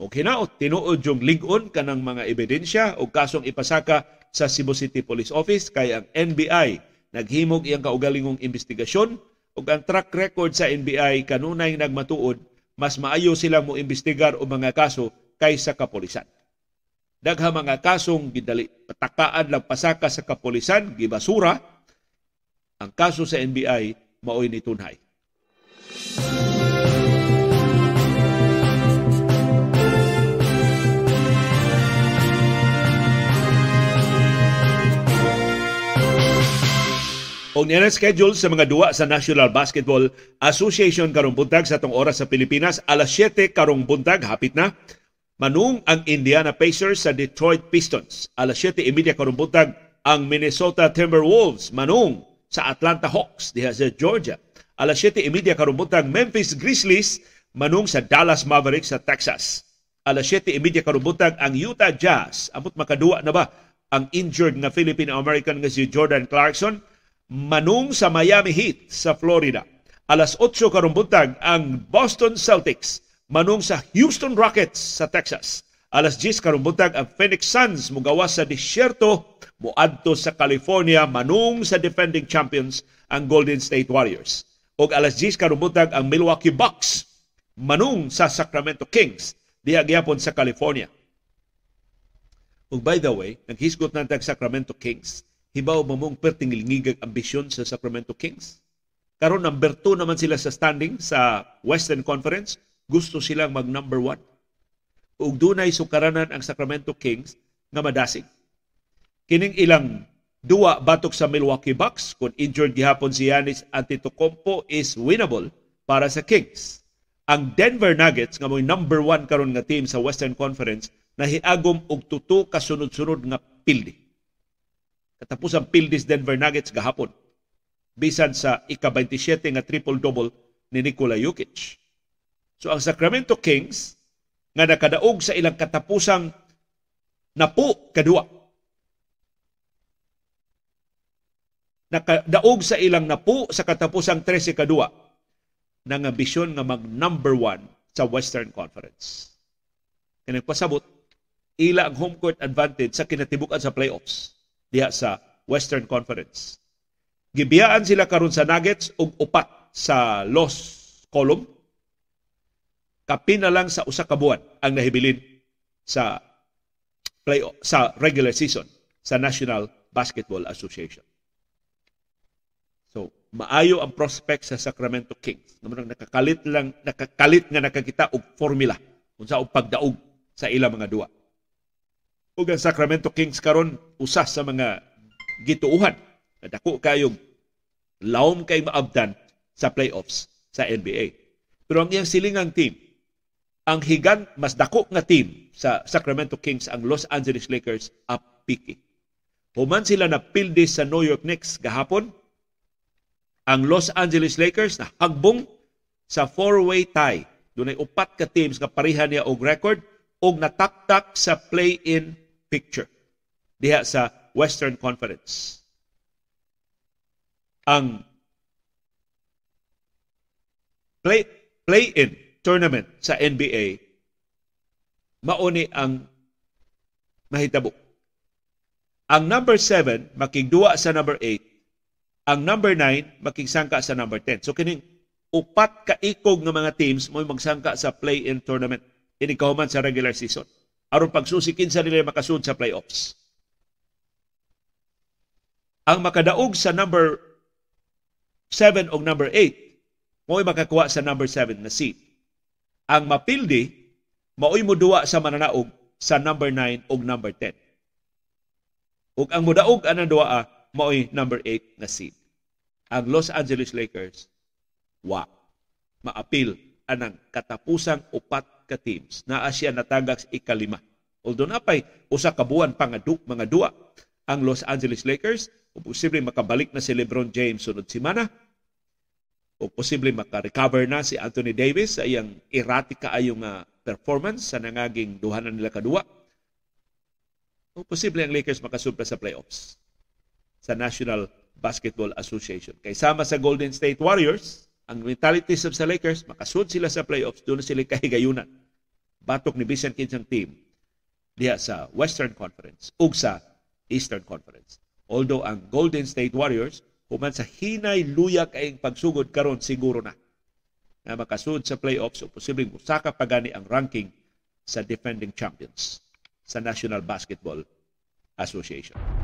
A: O kinaot, tinuod yung lingon kanang mga ebidensya o kasong ipasaka sa Cebu City Police Office kay ang NBI naghimog iyang kaugalingong investigasyon ug ang track record sa NBI kanunay nagmatuod mas maayo sila mo imbestigar o mga kaso kaysa kapolisan. Dagha mga kasong gidali patakaan lang pasaka sa kapolisan gibasura ang kaso sa NBI maoy ni tunhay. Og niya schedule sa mga duwa sa National Basketball Association karong buntag sa tong oras sa Pilipinas alas 7 karong buntag hapit na manung ang Indiana Pacers sa Detroit Pistons. Alas 7:30 karong buntag ang Minnesota Timberwolves manung sa Atlanta Hawks diha sa Georgia. Alas 7:30 karong buntag Memphis Grizzlies manung sa Dallas Mavericks sa Texas. Alas 7:30 karong buntag ang Utah Jazz amot makaduwa na ba ang injured na Philippine American nga si Jordan Clarkson manung sa Miami Heat sa Florida. Alas 8 karong ang Boston Celtics manung sa Houston Rockets sa Texas. Alas 10 karong ang Phoenix Suns mugawas sa disyerto muadto sa California manung sa defending champions ang Golden State Warriors. Og alas 10 karong ang Milwaukee Bucks manung sa Sacramento Kings diha gyapon sa California. Ug by the way, naghisgot na tag Sacramento Kings, hibaw mamong perting lingigag ambisyon sa Sacramento Kings. Karon number 2 naman sila sa standing sa Western Conference, gusto silang mag number 1. Ug dunay sukaranan ang Sacramento Kings nga madasig. Kining ilang duwa batok sa Milwaukee Bucks kung injured gihapon si Giannis Antetokounmpo is winnable para sa Kings. Ang Denver Nuggets nga number 1 karon nga team sa Western Conference nahiagom og tuto kasunod-sunod nga pildi. Katapos ang pildis Denver Nuggets gahapon. Bisan sa ika-27 nga triple-double ni Nikola Jokic. So ang Sacramento Kings nga nakadaog sa ilang katapusang napu kadua. Nakadaog sa ilang napu sa katapusang 13 kadua ng ambisyon nga mag number one sa Western Conference. Kaya pasabot ila ang home court advantage sa kinatibukan sa playoffs diha sa Western Conference. Gibiyaan sila karon sa Nuggets og upat sa loss column. Kapin na lang sa usa ka buwan ang nahibilin sa play sa regular season sa National Basketball Association. So, maayo ang prospect sa Sacramento Kings. Naman nakakalit lang nakakalit nga nakakita og formula unsa og pagdaog sa ilang mga duwa ug ang Sacramento Kings karon usa sa mga gituuhan na dako kayong lawom kay maabdan sa playoffs sa NBA. Pero ang iyang silingang team, ang higan mas dako nga team sa Sacramento Kings ang Los Angeles Lakers apiki. Human sila na pildi sa New York Knicks gahapon, ang Los Angeles Lakers na hagbong sa four-way tie. Dunay upat ka teams nga pareha niya og record og nataktak sa play-in picture diha sa Western Conference. Ang play play-in tournament sa NBA mauni ang mahitabo. Ang number 7 makigduwa sa number 8, ang number 9 makigsangka sa number 10. So kining upat ka ikog nga mga teams mo magsangka sa play-in tournament ini kahuman sa regular season aron pagsusikin sa nila makasud sa playoffs. Ang makadaog sa number 7 o number 8 mo'y makakuha sa number 7 na seed. Ang mapildi mao'y muduwa sa mananaog sa number 9 o number 10. Ug ang mudaog anang duwa mao'y number 8 na seed. Ang Los Angeles Lakers wa maapil anang katapusang upat ka teams na siya natagak ikalima. Although napay usa ka buwan pa mga dua ang Los Angeles Lakers o posible makabalik na si LeBron James sunod semana o posible maka-recover na si Anthony Davis sa iyang erratic kaayong uh, performance sa nangaging duhanan nila kadua o posible ang Lakers makasubra sa playoffs sa National Basketball Association. Kay sama sa Golden State Warriors, ang mentality sa Lakers, makasud sila sa playoffs, doon sila kahigayunan. Batok ni bisan kinsang team diha sa Western Conference ug sa Eastern Conference. Although ang Golden State Warriors human sa hinay luya kayong pagsugod karon siguro na na makasud sa playoffs o posibleng musaka pa gani ang ranking sa defending champions sa National Basketball Association.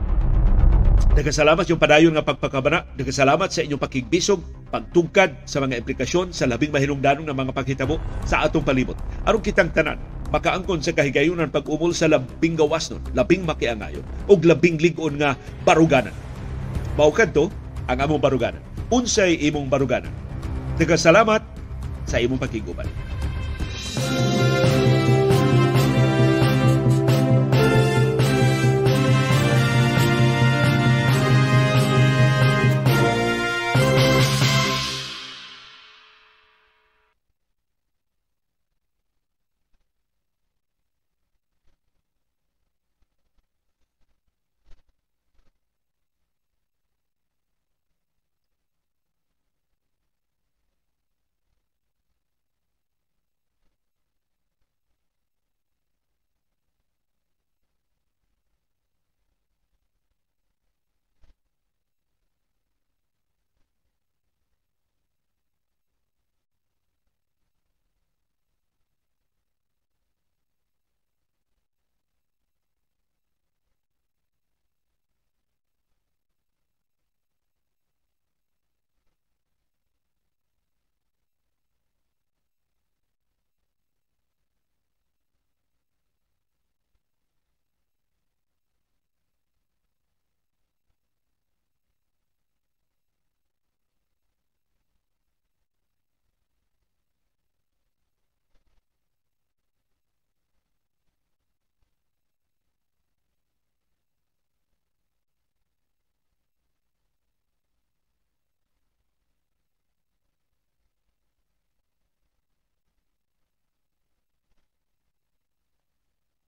A: Nagkasalamat yung padayon nga pagpakabana. Nagkasalamat sa inyong pakigbisog, pagtungkad sa mga implikasyon sa labing mahilungdanong ng mga paghitabo sa atong palibot. Aron kitang tanan, makaangkon sa kahigayunan pag-umol sa labing gawas nun, labing makiangayon, o labing ligon nga baruganan. Maukad to, ang among baruganan. Unsay imong baruganan. Nagkasalamat sa imong pakiguban. Thank